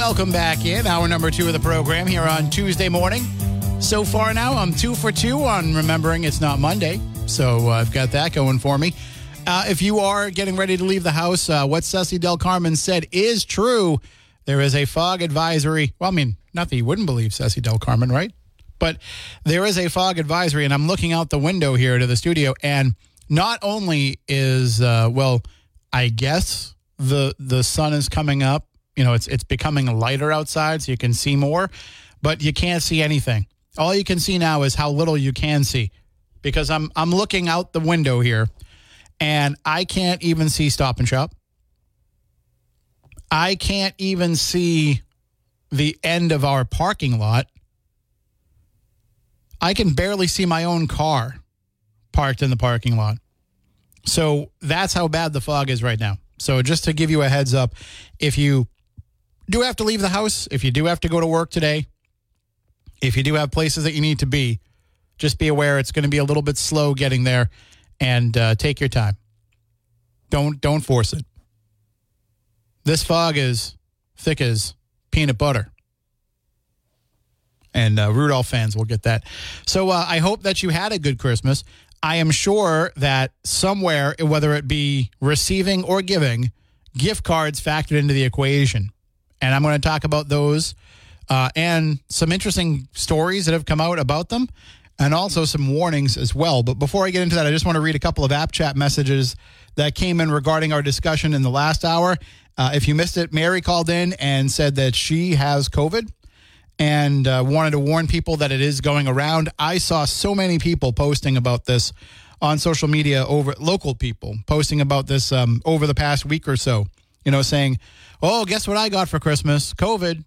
Welcome back in hour number two of the program here on Tuesday morning. So far now, I'm two for two on remembering it's not Monday. So uh, I've got that going for me. Uh, if you are getting ready to leave the house, uh, what Ceci Del Carmen said is true. There is a fog advisory. Well, I mean, not that you wouldn't believe Ceci Del Carmen, right? But there is a fog advisory, and I'm looking out the window here to the studio, and not only is uh, well, I guess the the sun is coming up. You know, it's it's becoming lighter outside, so you can see more, but you can't see anything. All you can see now is how little you can see, because I'm I'm looking out the window here, and I can't even see Stop and Shop. I can't even see the end of our parking lot. I can barely see my own car parked in the parking lot. So that's how bad the fog is right now. So just to give you a heads up, if you do have to leave the house, if you do have to go to work today, if you do have places that you need to be, just be aware it's going to be a little bit slow getting there and uh, take your time. Don't don't force it. This fog is thick as peanut butter. And uh, Rudolph fans will get that. So uh, I hope that you had a good Christmas. I am sure that somewhere, whether it be receiving or giving, gift cards factored into the equation. And I'm going to talk about those uh, and some interesting stories that have come out about them and also some warnings as well. But before I get into that, I just want to read a couple of app chat messages that came in regarding our discussion in the last hour. Uh, if you missed it, Mary called in and said that she has COVID and uh, wanted to warn people that it is going around. I saw so many people posting about this on social media over local people posting about this um, over the past week or so, you know, saying, oh, guess what I got for Christmas? COVID.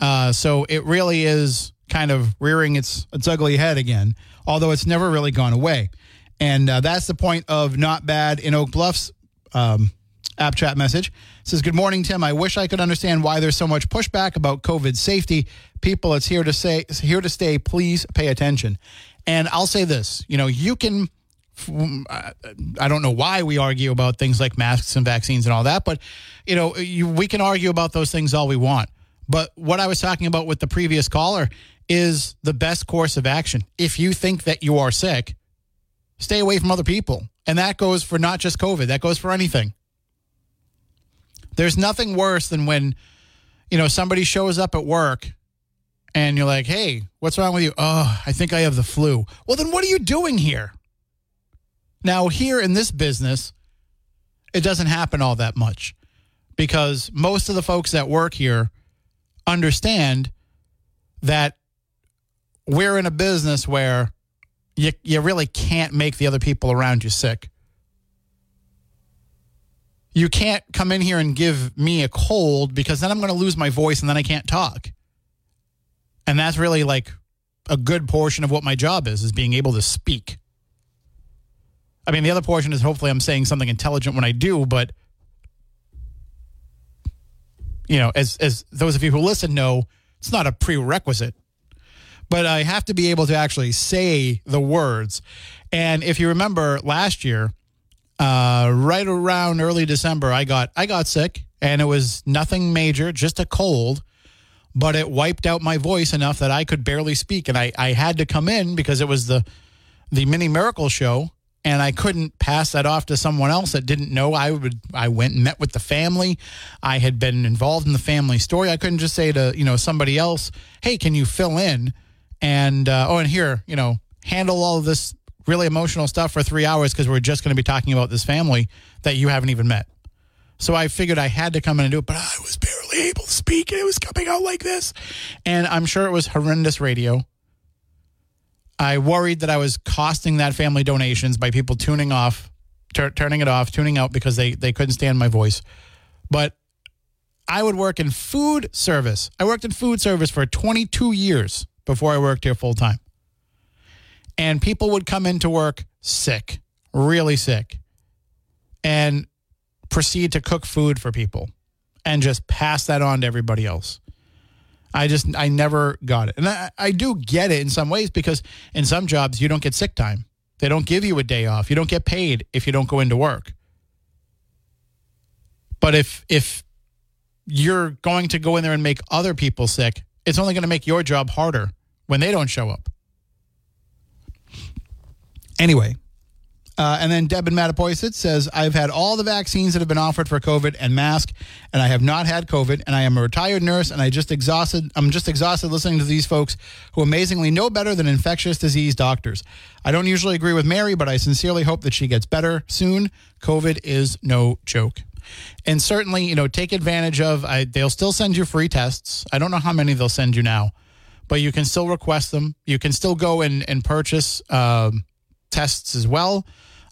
Uh, so it really is kind of rearing its, its ugly head again, although it's never really gone away. And uh, that's the point of Not Bad in Oak Bluffs um, app chat message. It says, Good morning, Tim. I wish I could understand why there's so much pushback about COVID safety. People, it's here to say, it's here to stay. Please pay attention. And I'll say this you know, you can. I don't know why we argue about things like masks and vaccines and all that, but you know, you, we can argue about those things all we want. But what I was talking about with the previous caller is the best course of action. If you think that you are sick, stay away from other people. And that goes for not just COVID, that goes for anything. There's nothing worse than when, you know, somebody shows up at work and you're like, hey, what's wrong with you? Oh, I think I have the flu. Well, then what are you doing here? Now, here in this business, it doesn't happen all that much because most of the folks that work here understand that we're in a business where you, you really can't make the other people around you sick. You can't come in here and give me a cold because then I'm going to lose my voice and then I can't talk. And that's really like a good portion of what my job is, is being able to speak. I mean, the other portion is hopefully I'm saying something intelligent when I do, but you know, as as those of you who listen know, it's not a prerequisite. But I have to be able to actually say the words. And if you remember last year, uh, right around early December, I got I got sick, and it was nothing major, just a cold. But it wiped out my voice enough that I could barely speak, and I, I had to come in because it was the the mini miracle show, and I couldn't pass that off to someone else that didn't know. I would I went and met with the family. I had been involved in the family story. I couldn't just say to you know somebody else, "Hey, can you fill in?" And uh, oh, and here you know handle all this really emotional stuff for three hours because we're just going to be talking about this family that you haven't even met. So I figured I had to come in and do it, but I was barely able to speak, and it was coming out like this. And I'm sure it was horrendous radio. I worried that I was costing that family donations by people tuning off, tur- turning it off, tuning out because they, they couldn't stand my voice. But I would work in food service. I worked in food service for 22 years before I worked here full time. And people would come into work sick, really sick, and proceed to cook food for people and just pass that on to everybody else. I just, I never got it. And I, I do get it in some ways because in some jobs, you don't get sick time. They don't give you a day off. You don't get paid if you don't go into work. But if, if you're going to go in there and make other people sick, it's only going to make your job harder when they don't show up. Anyway, uh, and then Deb in Mattapoisett says, I've had all the vaccines that have been offered for COVID and mask, and I have not had COVID, and I am a retired nurse, and I just exhausted. I'm just exhausted listening to these folks who amazingly know better than infectious disease doctors. I don't usually agree with Mary, but I sincerely hope that she gets better soon. COVID is no joke. And certainly, you know, take advantage of. I, they'll still send you free tests. I don't know how many they'll send you now, but you can still request them. You can still go and and purchase um, tests as well.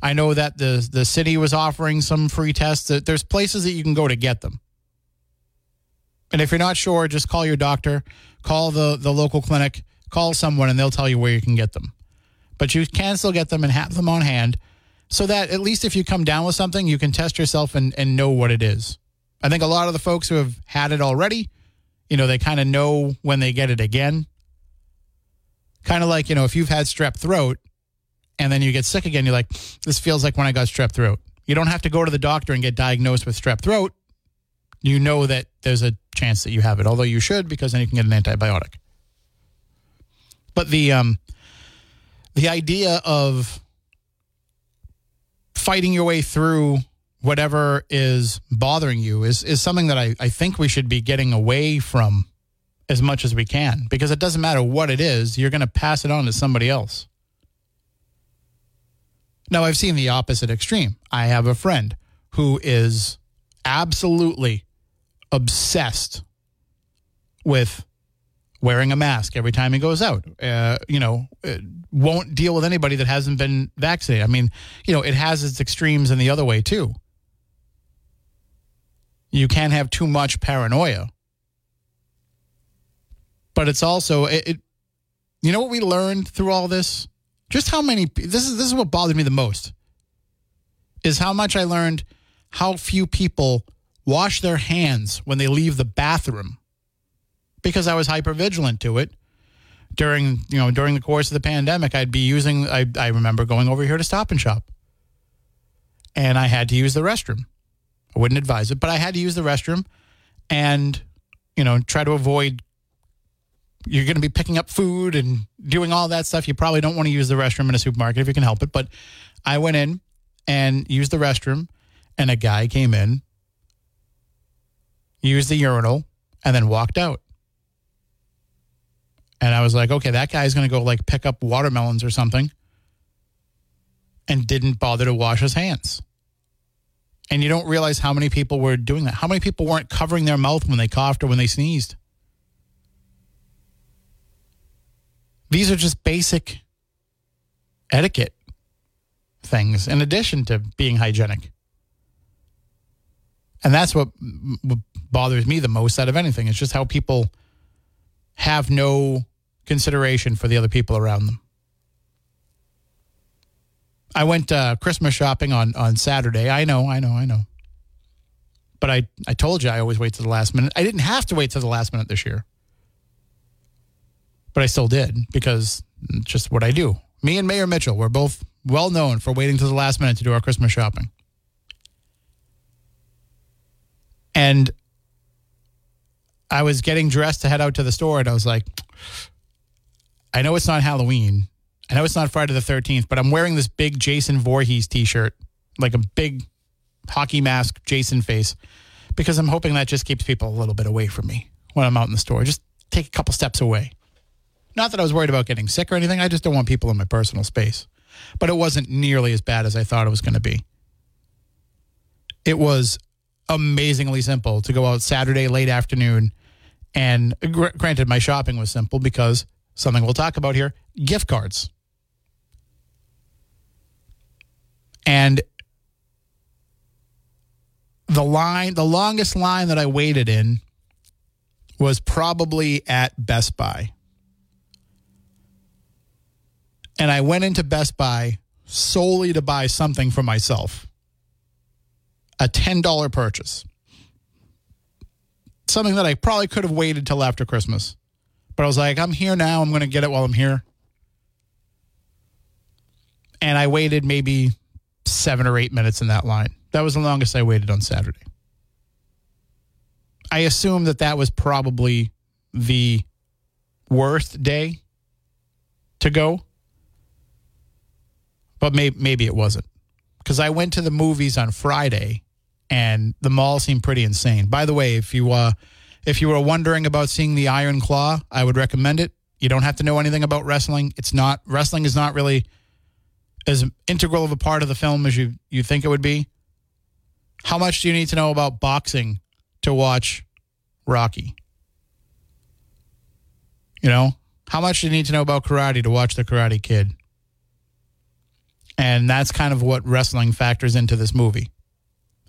I know that the the city was offering some free tests. There's places that you can go to get them. And if you're not sure, just call your doctor, call the the local clinic, call someone, and they'll tell you where you can get them. But you can still get them and have them on hand so that at least if you come down with something, you can test yourself and, and know what it is. I think a lot of the folks who have had it already, you know, they kind of know when they get it again. Kind of like, you know, if you've had strep throat and then you get sick again, you're like, this feels like when I got strep throat. You don't have to go to the doctor and get diagnosed with strep throat. You know that there's a chance that you have it, although you should because then you can get an antibiotic. But the um the idea of fighting your way through whatever is bothering you is is something that I, I think we should be getting away from as much as we can because it doesn't matter what it is, you're going to pass it on to somebody else. Now, I've seen the opposite extreme. I have a friend who is absolutely obsessed with wearing a mask every time he goes out. Uh, you know, uh, won't deal with anybody that hasn't been vaccinated. I mean, you know, it has its extremes in the other way too. You can't have too much paranoia. But it's also it, it you know what we learned through all this? Just how many this is this is what bothered me the most. Is how much I learned how few people wash their hands when they leave the bathroom because I was hyper vigilant to it during you know during the course of the pandemic. I'd be using. I, I remember going over here to Stop and Shop, and I had to use the restroom. I wouldn't advise it, but I had to use the restroom, and you know try to avoid. You're going to be picking up food and doing all that stuff. You probably don't want to use the restroom in a supermarket if you can help it. But I went in and used the restroom, and a guy came in, used the urinal, and then walked out. And I was like, okay, that guy's going to go like pick up watermelons or something and didn't bother to wash his hands. And you don't realize how many people were doing that. How many people weren't covering their mouth when they coughed or when they sneezed? These are just basic etiquette things in addition to being hygienic. And that's what bothers me the most out of anything. It's just how people have no consideration for the other people around them. I went uh, Christmas shopping on on Saturday. I know, I know, I know. But I, I told you I always wait to the last minute. I didn't have to wait to the last minute this year. But I still did because it's just what I do. Me and Mayor Mitchell, we're both well known for waiting to the last minute to do our Christmas shopping. And I was getting dressed to head out to the store, and I was like, I know it's not Halloween. I know it's not Friday the 13th, but I'm wearing this big Jason Voorhees t shirt, like a big hockey mask Jason face, because I'm hoping that just keeps people a little bit away from me when I'm out in the store. Just take a couple steps away. Not that I was worried about getting sick or anything. I just don't want people in my personal space. But it wasn't nearly as bad as I thought it was going to be. It was amazingly simple to go out Saturday late afternoon. And gr- granted, my shopping was simple because something we'll talk about here. gift cards. And the line, the longest line that I waited in was probably at Best Buy. And I went into Best Buy solely to buy something for myself a $10 purchase. Something that I probably could have waited till after Christmas. But I was like, I'm here now. I'm going to get it while I'm here. And I waited maybe seven or eight minutes in that line. That was the longest I waited on Saturday. I assume that that was probably the worst day to go, but maybe maybe it wasn't because I went to the movies on Friday, and the mall seemed pretty insane. By the way, if you uh, if you were wondering about seeing the Iron Claw, I would recommend it. You don't have to know anything about wrestling. It's not wrestling is not really as integral of a part of the film as you you think it would be. How much do you need to know about boxing to watch Rocky? You know, how much do you need to know about karate to watch The Karate Kid? And that's kind of what wrestling factors into this movie.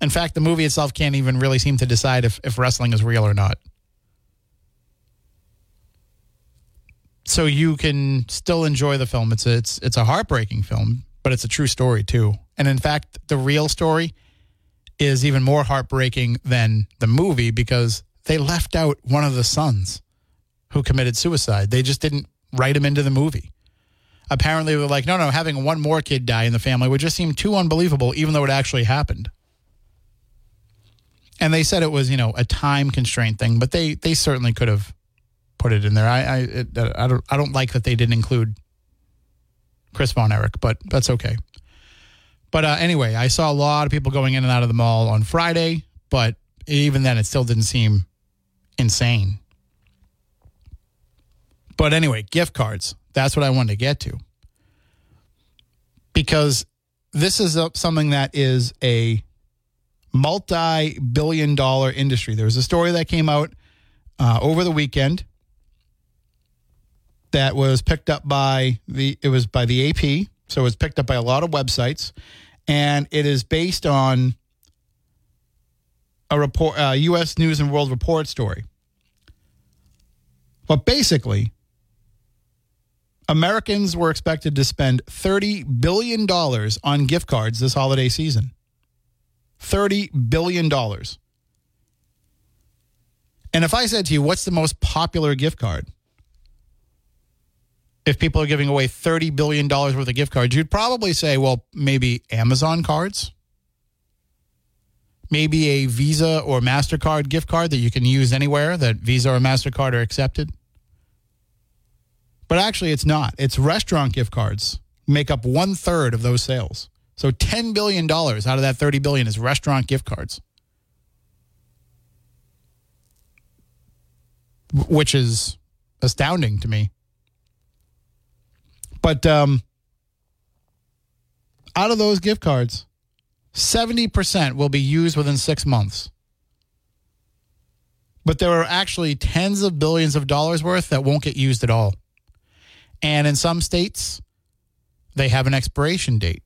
In fact, the movie itself can't even really seem to decide if, if wrestling is real or not. So you can still enjoy the film. It's a, it's it's a heartbreaking film, but it's a true story too. And in fact, the real story is even more heartbreaking than the movie because they left out one of the sons who committed suicide. They just didn't write him into the movie. Apparently, they're like, no, no, having one more kid die in the family would just seem too unbelievable, even though it actually happened. And they said it was, you know, a time constraint thing, but they they certainly could have put it in there. I I, it, I don't I don't like that they didn't include Chris Von Erich, but that's okay. But uh, anyway, I saw a lot of people going in and out of the mall on Friday, but even then, it still didn't seem insane. But anyway, gift cards. That's what I wanted to get to. Because this is a, something that is a multi billion dollar industry. There was a story that came out uh, over the weekend that was picked up by the it was by the AP so it was picked up by a lot of websites and it is based on a report uh, US News and World Report story but basically Americans were expected to spend 30 billion dollars on gift cards this holiday season $30 billion. And if I said to you, what's the most popular gift card? If people are giving away $30 billion worth of gift cards, you'd probably say, well, maybe Amazon cards, maybe a Visa or MasterCard gift card that you can use anywhere that Visa or MasterCard are accepted. But actually, it's not. It's restaurant gift cards make up one third of those sales. So $10 billion out of that 30 billion is restaurant gift cards. Which is astounding to me. But um, out of those gift cards, 70% will be used within six months. But there are actually tens of billions of dollars worth that won't get used at all. And in some states, they have an expiration date.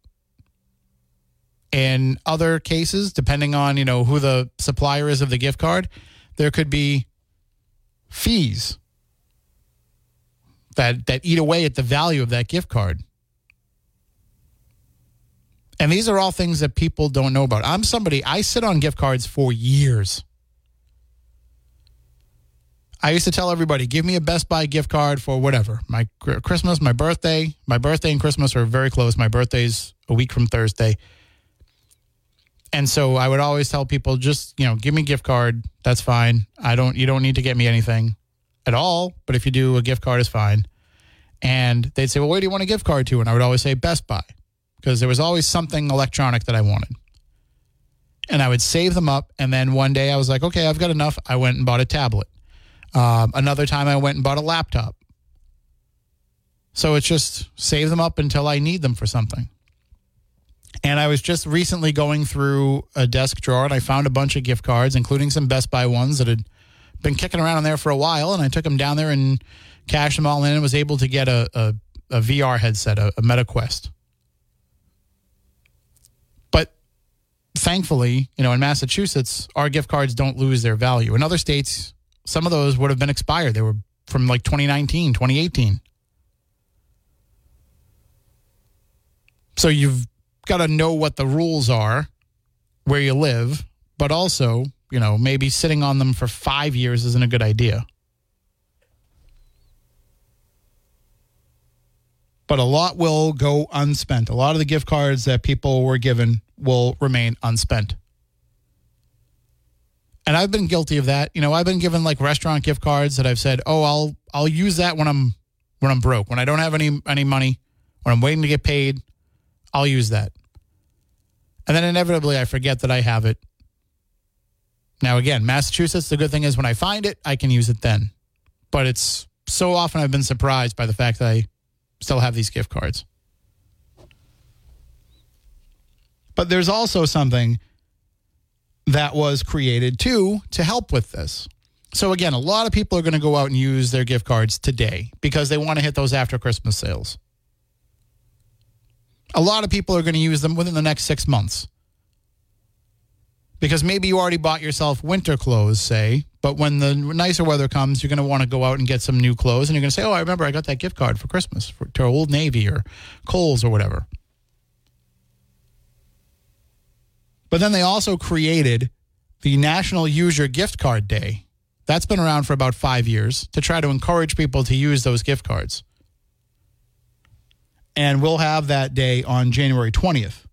In other cases, depending on you know who the supplier is of the gift card, there could be fees that that eat away at the value of that gift card. And these are all things that people don't know about. I'm somebody I sit on gift cards for years. I used to tell everybody, give me a Best Buy gift card for whatever. My Christmas, my birthday, my birthday and Christmas are very close. My birthday's a week from Thursday. And so I would always tell people, just you know, give me a gift card. That's fine. I don't. You don't need to get me anything at all. But if you do, a gift card is fine. And they'd say, well, where do you want a gift card to? And I would always say Best Buy because there was always something electronic that I wanted. And I would save them up. And then one day I was like, okay, I've got enough. I went and bought a tablet. Um, another time I went and bought a laptop. So it's just save them up until I need them for something. And I was just recently going through a desk drawer and I found a bunch of gift cards, including some Best Buy ones that had been kicking around in there for a while. And I took them down there and cashed them all in and was able to get a, a a VR headset, a, a MetaQuest. But thankfully, you know, in Massachusetts, our gift cards don't lose their value. In other states, some of those would have been expired. They were from like 2019, 2018. So you've got to know what the rules are where you live, but also, you know, maybe sitting on them for five years isn't a good idea. But a lot will go unspent. A lot of the gift cards that people were given will remain unspent. And I've been guilty of that. You know, I've been given like restaurant gift cards that I've said, "Oh, I'll I'll use that when I'm when I'm broke, when I don't have any any money, when I'm waiting to get paid, I'll use that." And then inevitably I forget that I have it. Now again, Massachusetts, the good thing is when I find it, I can use it then. But it's so often I've been surprised by the fact that I still have these gift cards. But there's also something that was created too to help with this. So again, a lot of people are going to go out and use their gift cards today because they want to hit those after Christmas sales. A lot of people are going to use them within the next 6 months. Because maybe you already bought yourself winter clothes, say, but when the nicer weather comes, you're going to want to go out and get some new clothes and you're going to say, "Oh, I remember I got that gift card for Christmas for, to Old Navy or Kohl's or whatever." But then they also created the National Use Your Gift Card Day. That's been around for about five years to try to encourage people to use those gift cards. And we'll have that day on January 20th.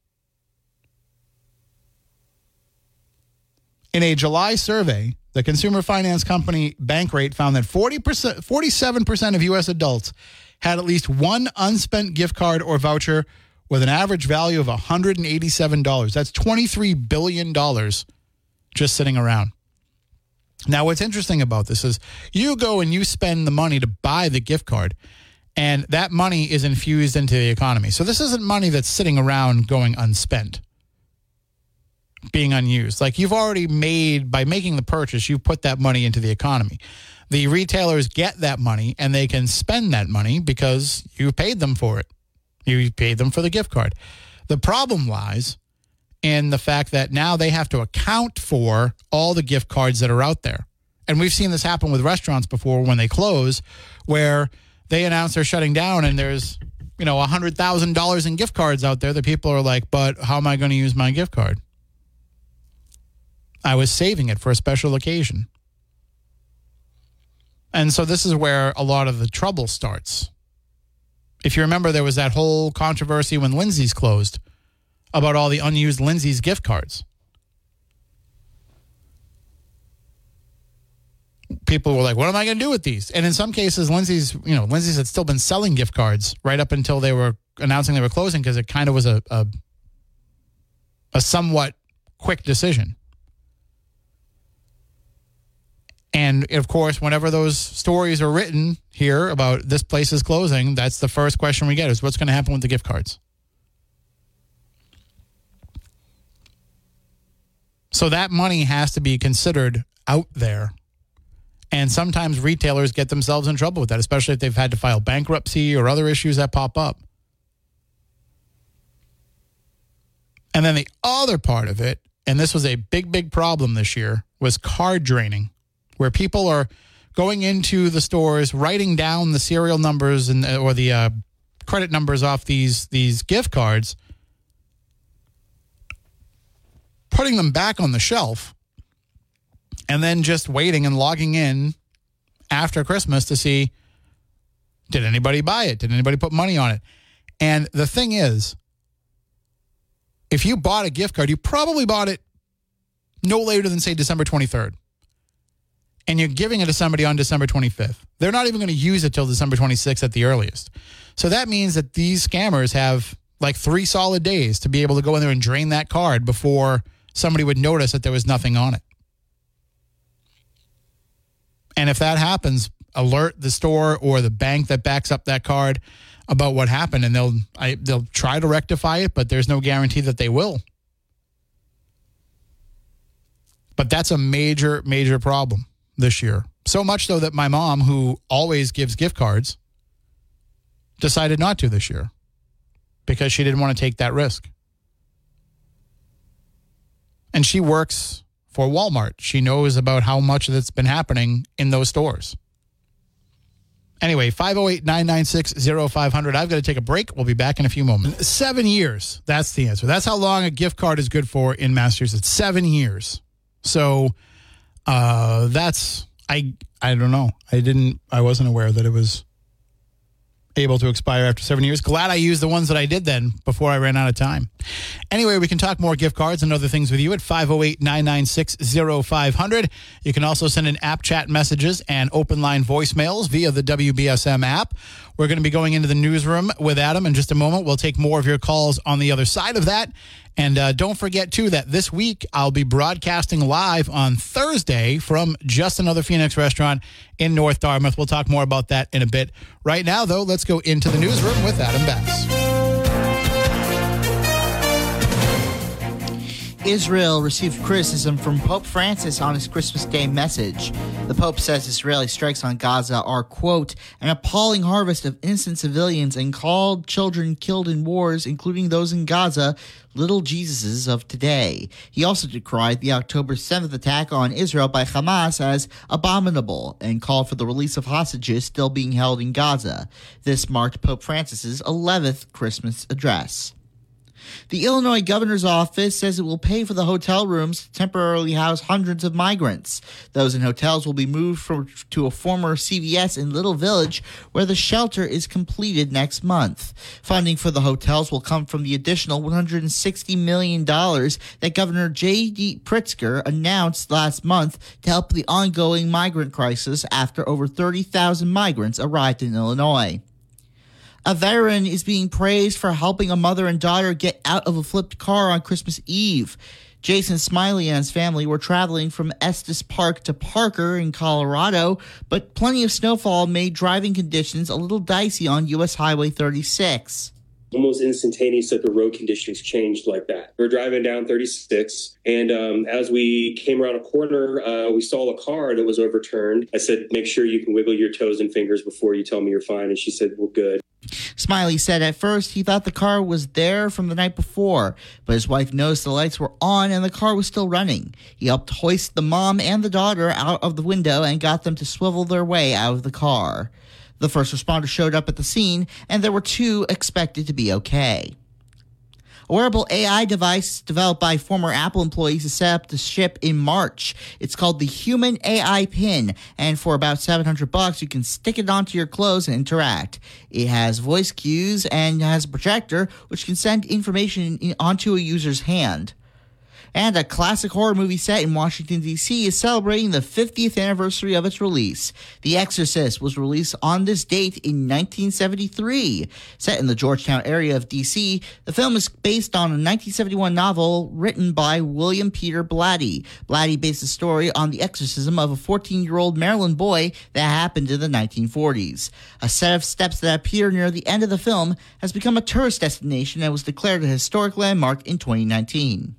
In a July survey, the consumer finance company Bankrate found that 40%, 47% of U.S. adults had at least one unspent gift card or voucher with an average value of $187. That's $23 billion just sitting around. Now, what's interesting about this is you go and you spend the money to buy the gift card, and that money is infused into the economy. So this isn't money that's sitting around going unspent, being unused. Like you've already made, by making the purchase, you put that money into the economy. The retailers get that money and they can spend that money because you paid them for it. You paid them for the gift card. The problem lies in the fact that now they have to account for all the gift cards that are out there. And we've seen this happen with restaurants before when they close, where they announce they're shutting down and there's, you know, $100,000 in gift cards out there that people are like, but how am I going to use my gift card? I was saving it for a special occasion. And so this is where a lot of the trouble starts. If you remember, there was that whole controversy when Lindsey's closed about all the unused Lindsey's gift cards. People were like, "What am I going to do with these?" And in some cases, Lindsey's, you know, Lindsey's had still been selling gift cards right up until they were announcing they were closing because it kind of was a, a a somewhat quick decision. And of course, whenever those stories are written here about this place is closing, that's the first question we get is what's going to happen with the gift cards? So that money has to be considered out there. And sometimes retailers get themselves in trouble with that, especially if they've had to file bankruptcy or other issues that pop up. And then the other part of it, and this was a big, big problem this year, was card draining, where people are going into the stores, writing down the serial numbers and or the uh, credit numbers off these these gift cards, putting them back on the shelf, and then just waiting and logging in after Christmas to see did anybody buy it? Did anybody put money on it? And the thing is, if you bought a gift card, you probably bought it no later than say December 23rd. And you're giving it to somebody on December 25th. They're not even going to use it till December 26th at the earliest. So that means that these scammers have like three solid days to be able to go in there and drain that card before somebody would notice that there was nothing on it. And if that happens, alert the store or the bank that backs up that card about what happened, and they'll I, they'll try to rectify it, but there's no guarantee that they will. But that's a major major problem this year. So much so that my mom, who always gives gift cards, decided not to this year because she didn't want to take that risk. And she works for Walmart. She knows about how much that's been happening in those stores. Anyway, 508 996 0500. I've got to take a break. We'll be back in a few moments. Seven years. That's the answer. That's how long a gift card is good for in Massachusetts. Seven years. So uh, that's, I, I don't know. I didn't, I wasn't aware that it was able to expire after seven years. Glad I used the ones that I did then before I ran out of time. Anyway, we can talk more gift cards and other things with you at 508 996 0500. You can also send in app chat messages and open line voicemails via the WBSM app. We're going to be going into the newsroom with Adam in just a moment. We'll take more of your calls on the other side of that. And uh, don't forget, too, that this week I'll be broadcasting live on Thursday from Just Another Phoenix restaurant in North Dartmouth. We'll talk more about that in a bit. Right now, though, let's go into the newsroom with Adam Bass. Israel received criticism from Pope Francis on his Christmas Day message. The Pope says Israeli strikes on Gaza are, quote, an appalling harvest of innocent civilians and called children killed in wars, including those in Gaza, little Jesuses of today. He also decried the October 7th attack on Israel by Hamas as abominable and called for the release of hostages still being held in Gaza. This marked Pope Francis's 11th Christmas address. The Illinois governor's office says it will pay for the hotel rooms to temporarily house hundreds of migrants. Those in hotels will be moved from, to a former CVS in Little Village, where the shelter is completed next month. Funding for the hotels will come from the additional $160 million that Governor J.B. Pritzker announced last month to help the ongoing migrant crisis after over 30,000 migrants arrived in Illinois. A veteran is being praised for helping a mother and daughter get out of a flipped car on Christmas Eve. Jason Smiley and his family were traveling from Estes Park to Parker in Colorado, but plenty of snowfall made driving conditions a little dicey on U.S. Highway 36 almost instantaneous that the road conditions changed like that. We are driving down 36, and um, as we came around a corner, uh, we saw a car that was overturned. I said, Make sure you can wiggle your toes and fingers before you tell me you're fine. And she said, Well, good. Smiley said at first he thought the car was there from the night before, but his wife noticed the lights were on and the car was still running. He helped hoist the mom and the daughter out of the window and got them to swivel their way out of the car. The first responders showed up at the scene, and there were two expected to be okay. A wearable AI device developed by former Apple employees is set up to ship in March. It's called the Humane AI Pin, and for about 700 bucks, you can stick it onto your clothes and interact. It has voice cues and has a projector, which can send information onto a user's hand and a classic horror movie set in Washington, D.C. is celebrating the 50th anniversary of its release. The Exorcist was released on this date in 1973. Set in the Georgetown area of D.C., the film is based on a 1971 novel written by William Peter Blatty. Blatty based the story on the exorcism of a 14 year old Maryland boy that happened in the 1940s. A set of steps that appear near the end of the film has become a tourist destination and was declared a historic landmark in 2019.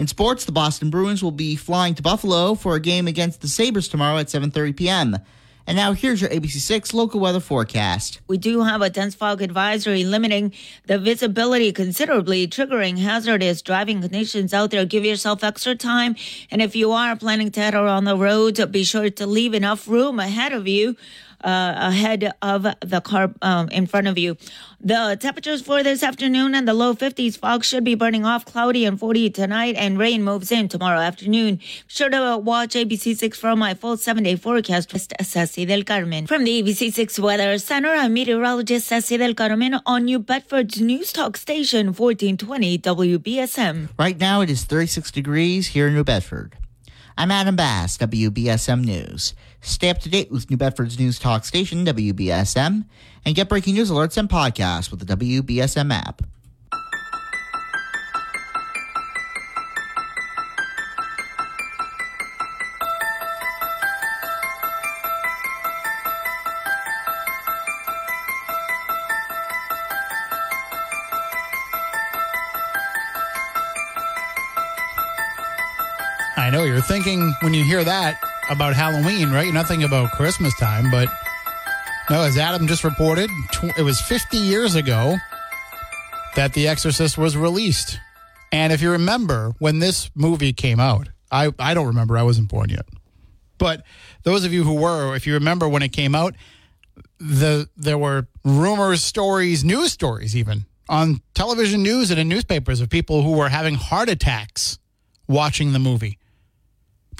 In sports, the Boston Bruins will be flying to Buffalo for a game against the Sabres tomorrow at 7:30 p.m. And now here's your ABC6 local weather forecast. We do have a dense fog advisory limiting the visibility considerably, triggering hazardous driving conditions out there. Give yourself extra time. And if you are planning to head around the road, be sure to leave enough room ahead of you uh, ahead of the car um, in front of you. The temperatures for this afternoon and the low 50s. Fog should be burning off, cloudy and 40 tonight, and rain moves in tomorrow afternoon. Be sure to watch ABC6 for my full seven day forecast with Ceci del Carmen. From the ABC6 Weather Center, I'm meteorologist Ceci del Carmen on New Bedford's News Talk Station 1420 WBSM. Right now it is 36 degrees here in New Bedford. I'm Adam Bass, WBSM News. Stay up to date with New Bedford's news talk station, WBSM, and get breaking news alerts and podcasts with the WBSM app. I know you're thinking when you hear that about Halloween, right? You're not thinking about Christmas time, but No, as Adam just reported, tw- it was 50 years ago that The Exorcist was released. And if you remember when this movie came out, I, I don't remember, I wasn't born yet. But those of you who were, if you remember when it came out, the there were rumors, stories, news stories even on television news and in newspapers of people who were having heart attacks watching the movie.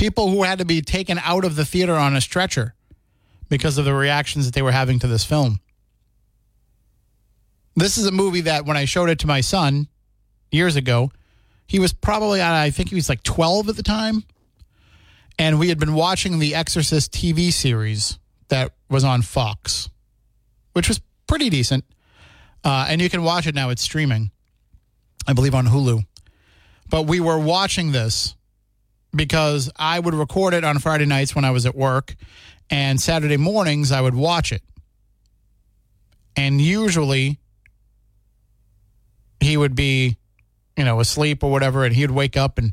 People who had to be taken out of the theater on a stretcher because of the reactions that they were having to this film. This is a movie that when I showed it to my son years ago, he was probably, I think he was like 12 at the time. And we had been watching the Exorcist TV series that was on Fox, which was pretty decent. Uh, and you can watch it now, it's streaming, I believe on Hulu. But we were watching this because I would record it on Friday nights when I was at work, and Saturday mornings I would watch it. And usually he would be, you know, asleep or whatever, and he'd wake up and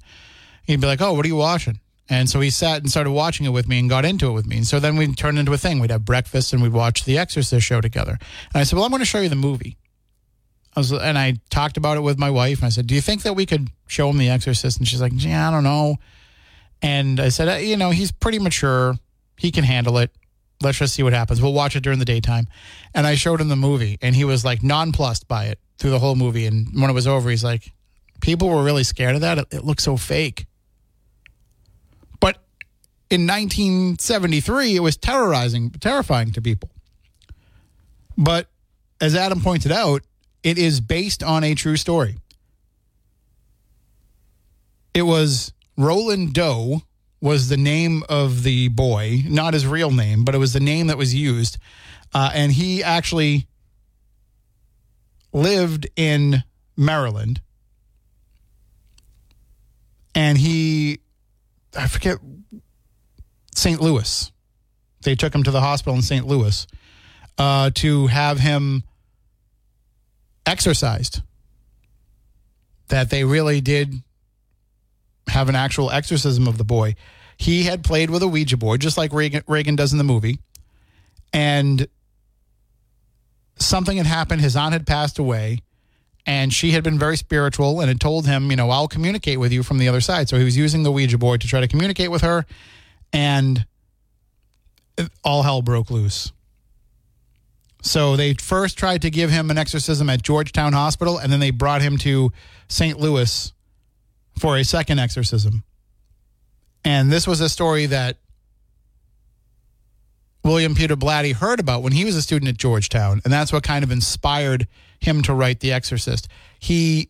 he'd be like, Oh, what are you watching? And so he sat and started watching it with me and got into it with me. And so then we turned into a thing. We'd have breakfast and we'd watch the Exorcist show together. And I said, Well, I'm going to show you the movie. I was, and I talked about it with my wife. And I said, Do you think that we could show him the Exorcist? And she's like, Yeah, I don't know. And I said, uh, You know, he's pretty mature. He can handle it. Let's just see what happens. We'll watch it during the daytime. And I showed him the movie, and he was like nonplussed by it through the whole movie. And when it was over, he's like, People were really scared of that. It, it looked so fake. But in 1973, it was terrorizing, terrifying to people. But as Adam pointed out, it is based on a true story. It was Roland Doe was the name of the boy, not his real name, but it was the name that was used. Uh, and he actually lived in Maryland. And he, I forget, St. Louis. They took him to the hospital in St. Louis uh, to have him exorcised. That they really did have an actual exorcism of the boy. He had played with a Ouija board, just like Reagan, Regan does in the movie. And something had happened. His aunt had passed away. And she had been very spiritual and had told him, you know, I'll communicate with you from the other side. So he was using the Ouija board to try to communicate with her. And all hell broke loose. So they first tried to give him an exorcism at Georgetown Hospital, and then they brought him to St. Louis for a second exorcism. And this was a story that William Peter Blatty heard about when he was a student at Georgetown, and that's what kind of inspired him to write The Exorcist. He,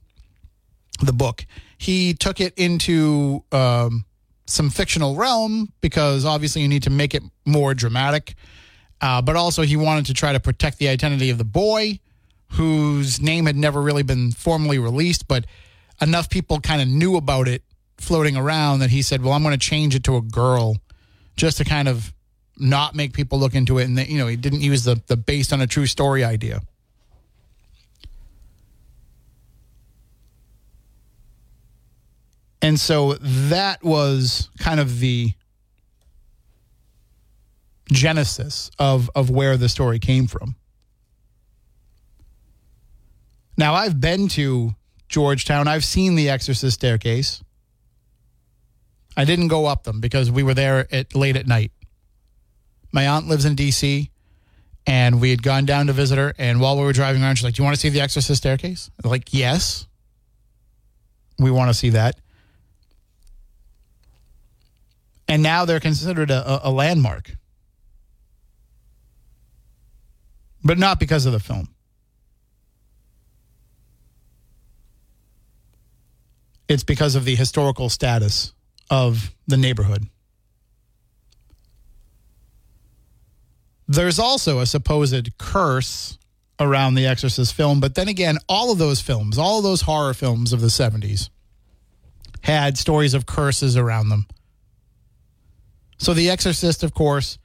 the book, he took it into um, some fictional realm because obviously you need to make it more dramatic. Uh, but also, he wanted to try to protect the identity of the boy, whose name had never really been formally released, but enough people kind of knew about it floating around that he said, "Well, I'm going to change it to a girl, just to kind of not make people look into it." And that, you know, he didn't use the the based on a true story idea. And so that was kind of the genesis of of where the story came from. Now I've been to Georgetown. I've seen the Exorcist staircase. I didn't go up them because we were there at late at night. My aunt lives in DC and we had gone down to visit her and while we were driving around she's like, "Do you want to see the Exorcist staircase?" I'm like, "Yes." We want to see that. And now they're considered a, a landmark. But not because of the film. It's because of the historical status of the neighborhood. There's also a supposed curse around the Exorcist film, but then again, all of those films, all of those horror films of the 70s had stories of curses around them. So The Exorcist, of course,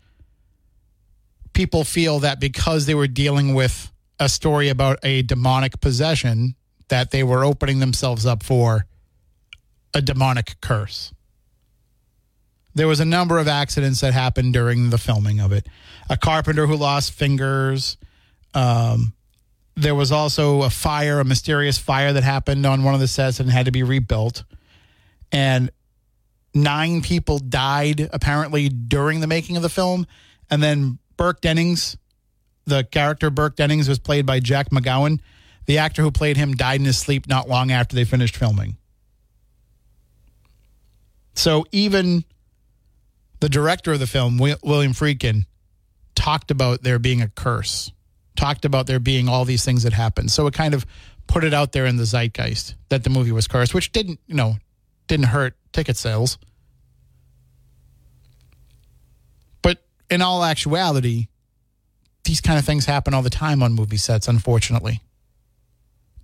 people feel that because they were dealing with a story about a demonic possession, that they were opening themselves up for a demonic curse. there was a number of accidents that happened during the filming of it. A carpenter who lost fingers. Um, there was also a fire, a mysterious fire that happened on one of the sets and had to be rebuilt. And nine people died apparently during the making of the film. And then Burke Dennings, the character Burke Dennings, was played by Jack MacGowran. The actor who played him died in his sleep not long after they finished filming. So even the director of the film, William Friedkin, talked about there being a curse, talked about there being all these things that happened. So it kind of put it out there in the zeitgeist that the movie was cursed, which didn't, you know, didn't hurt ticket sales. But in all actuality, these kind of things happen all the time on movie sets, unfortunately.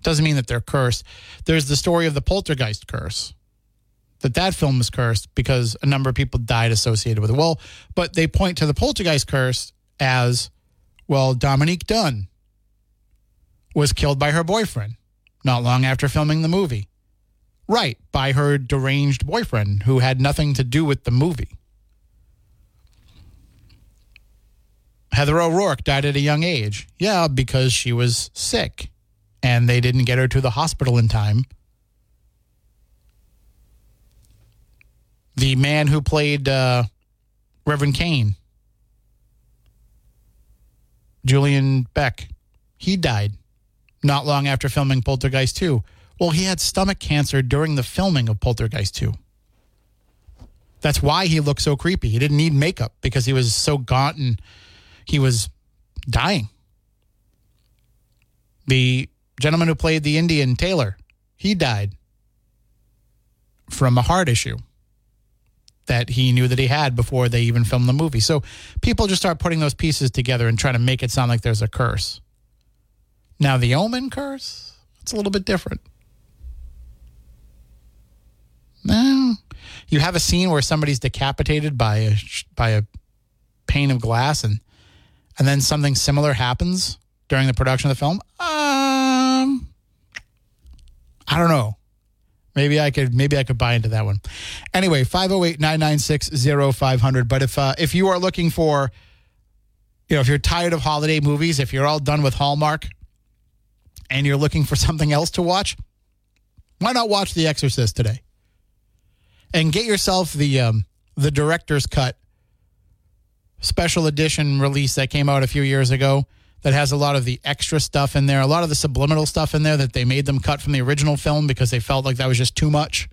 Doesn't mean that they're cursed. There's the story of the poltergeist curse. That that film was cursed because a number of people died associated with it. Well, but they point to the poltergeist curse as well, Dominique Dunne was killed by her boyfriend not long after filming the movie. Right, by her deranged boyfriend who had nothing to do with the movie. Heather O'Rourke died at a young age. Yeah, because she was sick and they didn't get her to the hospital in time. The man who played uh, Reverend Kane, Julian Beck, he died not long after filming Poltergeist 2. Well, he had stomach cancer during the filming of Poltergeist 2. That's why he looked so creepy. He didn't need makeup because he was so gaunt and he was dying. The gentleman who played the Indian, Taylor, he died from a heart issue that he knew that he had before they even filmed the movie. So people just start putting those pieces together and trying to make it sound like there's a curse. Now, the omen curse, it's a little bit different. No. You have a scene where somebody's decapitated by a by a pane of glass and and then something similar happens during the production of the film. Um I don't know. Maybe I could maybe I could buy into that one. Anyway, 508-996-0500, but if uh, if you are looking for you know, if you're tired of holiday movies, if you're all done with Hallmark and you're looking for something else to watch, why not watch The Exorcist today? and get yourself the um, the director's cut special edition release that came out a few years ago that has a lot of the extra stuff in there, a lot of the subliminal stuff in there that they made them cut from the original film because they felt like that was just too much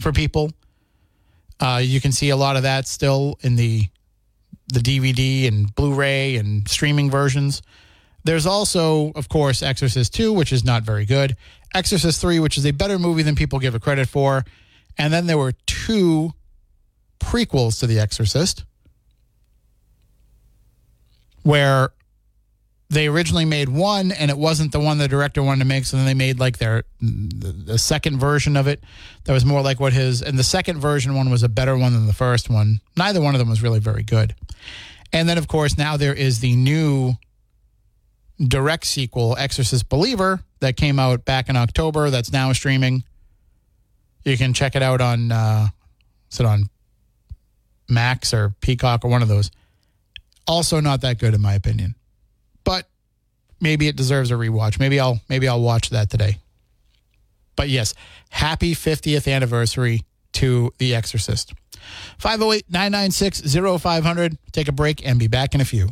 for people. Uh, you can see a lot of that still in the the DVD and Blu-ray and streaming versions. There's also, of course, Exorcist 2, which is not very good. Exorcist 3, which is a better movie than people give it credit for. And then there were two prequels to The Exorcist where they originally made one and it wasn't the one the director wanted to make so then they made like their the second version of it that was more like what his and the second version one was a better one than the first one neither one of them was really very good and then of course now there is the new direct sequel exorcist believer that came out back in october that's now streaming you can check it out on uh, is it on Max or Peacock or one of those. Also not that good in my opinion. Maybe it deserves a rewatch. Maybe I'll maybe I'll watch that today. But yes, happy 50th anniversary to The Exorcist. 508 996 0500. Take a break and be back in a few.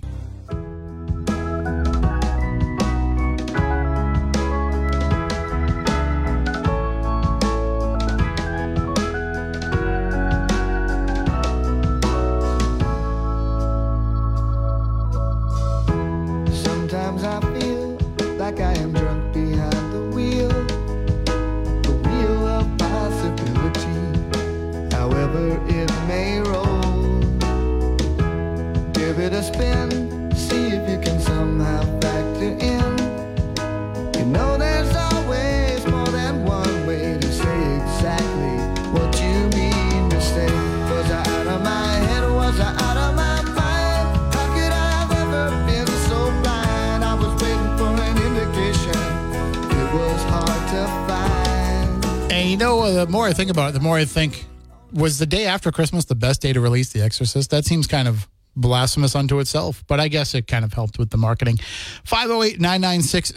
More I think about it, the more I think was the day after Christmas the best day to release The Exorcist? That seems kind of blasphemous unto itself, but I guess it kind of helped with the marketing. 508 996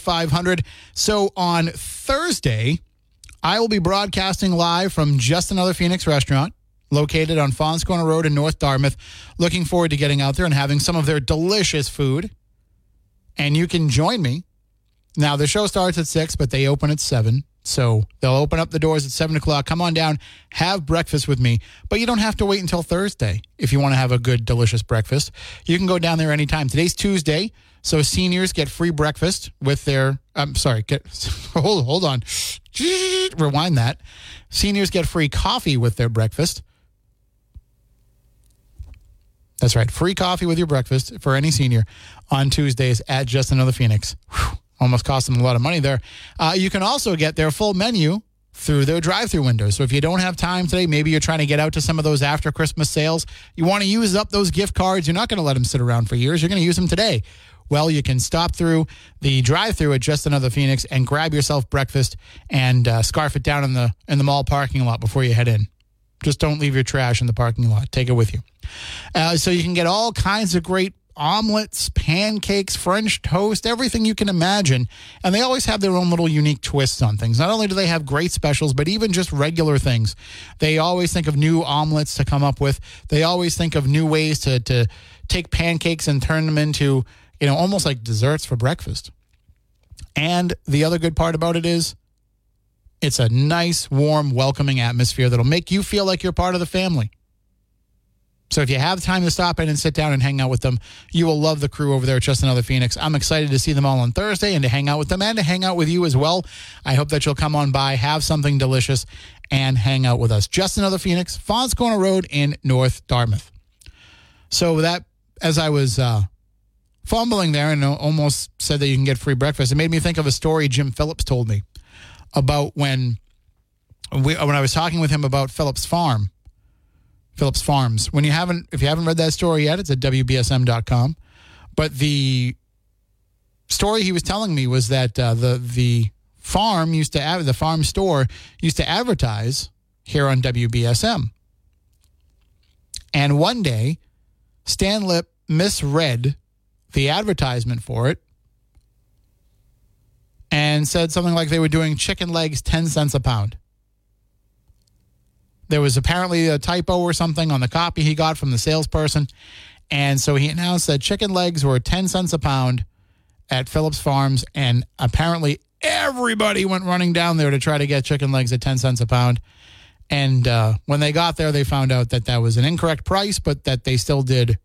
0500. So on Thursday, I will be broadcasting live from Just Another Phoenix restaurant located on Faunce Corner Road in North Dartmouth. Looking forward to getting out there and having some of their delicious food. And you can join me. Now, the show starts at 6, but they open at 7. So they'll open up the doors at 7 o'clock. Come on down, have breakfast with me. But you don't have to wait until Thursday if you want to have a good, delicious breakfast. You can go down there anytime. Today's Tuesday, so seniors get free breakfast with their. I'm sorry, get hold hold on, rewind that. Seniors get free coffee with their breakfast. That's right, free coffee with your breakfast for any senior on Tuesdays at Just Another Phoenix. Whew almost cost them a lot of money there. Uh, you can also get their full menu through their drive-through windows. So if you don't have time today, maybe you're trying to get out to some of those after Christmas sales, you want to use up those gift cards. You're not going to let them sit around for years. You're going to use them today. Well, you can stop through the drive-through at Just Another Phoenix and grab yourself breakfast and uh, scarf it down in the in the mall parking lot before you head in. Just don't leave your trash in the parking lot. Take it with you. Uh, so you can get all kinds of great omelets, pancakes, French toast, everything you can imagine. And they always have their own little unique twists on things. Not only do they have great specials, but even just regular things. They always think of new omelets to come up with. They always think of new ways to, to take pancakes and turn them into, you know, almost like desserts for breakfast. And the other good part about it is it's a nice, warm, welcoming atmosphere that'll make you feel like you're part of the family. So if you have time to stop in and sit down and hang out with them, you will love the crew over there at Just Another Phoenix. I'm excited to see them all on Thursday and to hang out with them and to hang out with you as well. I hope that you'll come on by, have something delicious, and hang out with us. Just Another Phoenix, Faunce Corner Road in North Dartmouth. So that, as I was uh, fumbling there and almost said that you can get free breakfast, it made me think of a story Jim Phillips told me about when we, when I was talking with him about Phillips Farm Phillips Farms. When you haven't, if you haven't read that story yet, it's at WBSM.com. But the story he was telling me was that uh, the the farm used to the farm store used to advertise here on WBSM. And one day, Stan Lip misread the advertisement for it and said something like they were doing chicken legs 10 cents a pound. There was apparently a typo or something on the copy he got from the salesperson. And so he announced that chicken legs were 10 cents a pound at Phillips Farms. And apparently everybody went running down there to try to get chicken legs at 10 cents a pound. And uh, when they got there, they found out that that was an incorrect price, but that they still did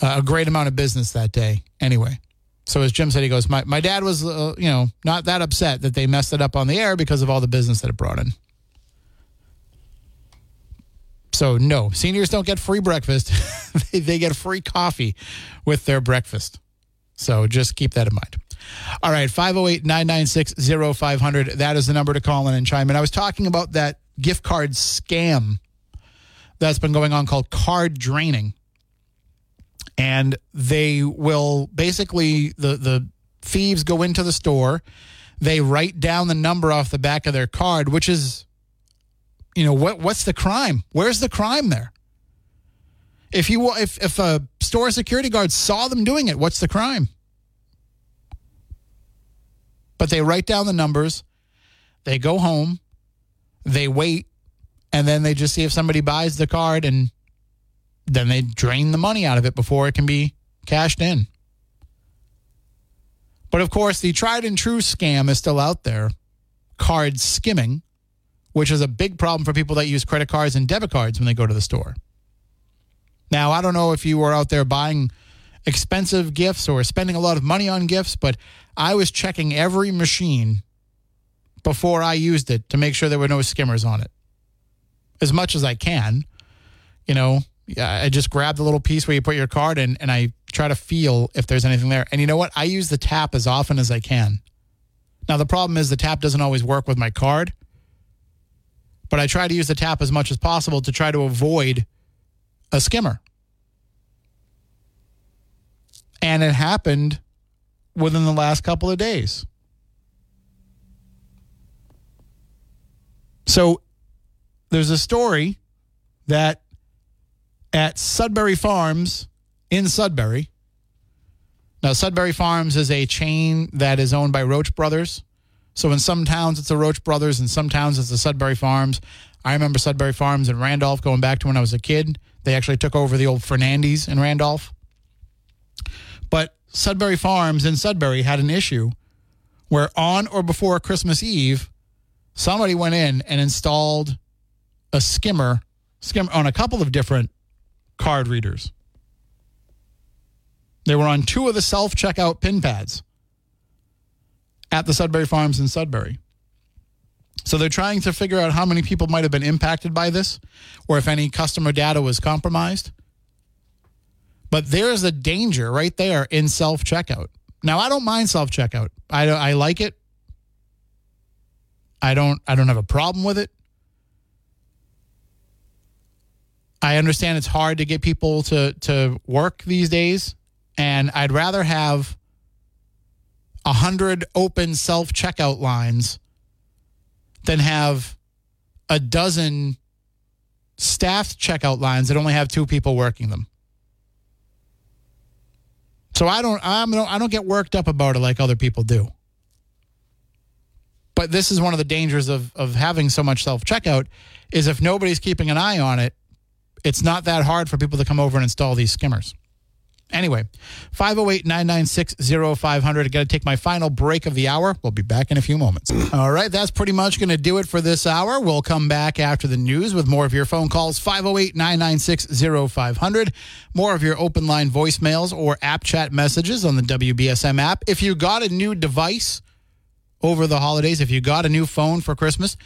a great amount of business that day anyway. So as Jim said, he goes, my, my dad was, uh, you know, not that upset that they messed it up on the air because of all the business that it brought in. So, no, seniors don't get free breakfast. they, they get free coffee with their breakfast. So, just keep that in mind. All right, 508 996 0500. That is the number to call in and chime in. I was talking about that gift card scam that's been going on called card draining. And they will basically, the, the thieves go into the store, they write down the number off the back of their card, which is you know what what's the crime? Where's the crime there? If you if if a store security guard saw them doing it what's the crime? But they write down the numbers they go home they wait and then they just see if somebody buys the card and then they drain the money out of it before it can be cashed in. But of course the tried and true scam is still out there. Card skimming which is a big problem for people that use credit cards and debit cards when they go to the store. Now, I don't know if you were out there buying expensive gifts or spending a lot of money on gifts, but I was checking every machine before I used it to make sure there were no skimmers on it. As much as I can. You know, I just grab the little piece where you put your card in and I try to feel if there's anything there. And you know what? I use the tap as often as I can. Now, the problem is the tap doesn't always work with my card but I try to use the tap as much as possible to try to avoid a skimmer. And it happened within the last couple of days. So there's a story that at Sudbury Farms in Sudbury. Now, Sudbury Farms is a chain that is owned by Roche Brothers. So in some towns it's the Roche Brothers, in some towns it's the Sudbury Farms. I remember Sudbury Farms in Randolph going back to when I was a kid. They actually took over the old Fernandes in Randolph. But Sudbury Farms in Sudbury had an issue where on or before Christmas Eve, somebody went in and installed a skimmer, skimmer on a couple of different card readers. They were on two of the self checkout pin pads at the Sudbury Farms in Sudbury. So they're trying to figure out how many people might have been impacted by this or if any customer data was compromised. But there's a danger right there in self checkout. Now I don't mind self checkout. I I like it. I don't I don't have a problem with it. I understand it's hard to get people to to work these days and I'd rather have a hundred open self checkout lines than have a dozen staffed checkout lines that only have two people working them. So I don't I'm I don't get worked up about it like other people do. But this is one of the dangers of of having so much self checkout is if nobody's keeping an eye on it, it's not that hard for people to come over and install these skimmers. Anyway, 508 996 0500. I got to take my final break of the hour. We'll be back in a few moments. All right, that's pretty much going to do it for this hour. We'll come back after the news with more of your phone calls 508 996 0500. More of your open line voicemails or app chat messages on the WBSM app. If you got a new device, over the holidays, if you got a new phone for Christmas,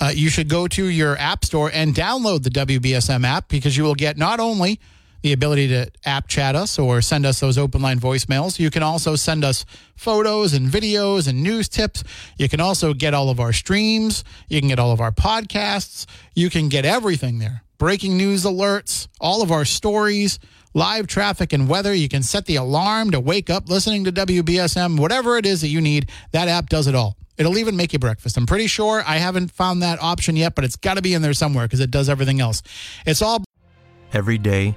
uh, you should go to your app store and download the WBSM app because you will get not only the ability to app chat us or send us those open line voicemails. You can also send us photos and videos and news tips. You can also get all of our streams. You can get all of our podcasts. You can get everything there. Breaking news alerts, all of our stories, live traffic and weather. You can set the alarm to wake up listening to WBSM, whatever it is that you need. That app does it all. It'll even make you breakfast. I'm pretty sure I haven't found that option yet, but it's got to be in there somewhere because it does everything else. It's all. Every day,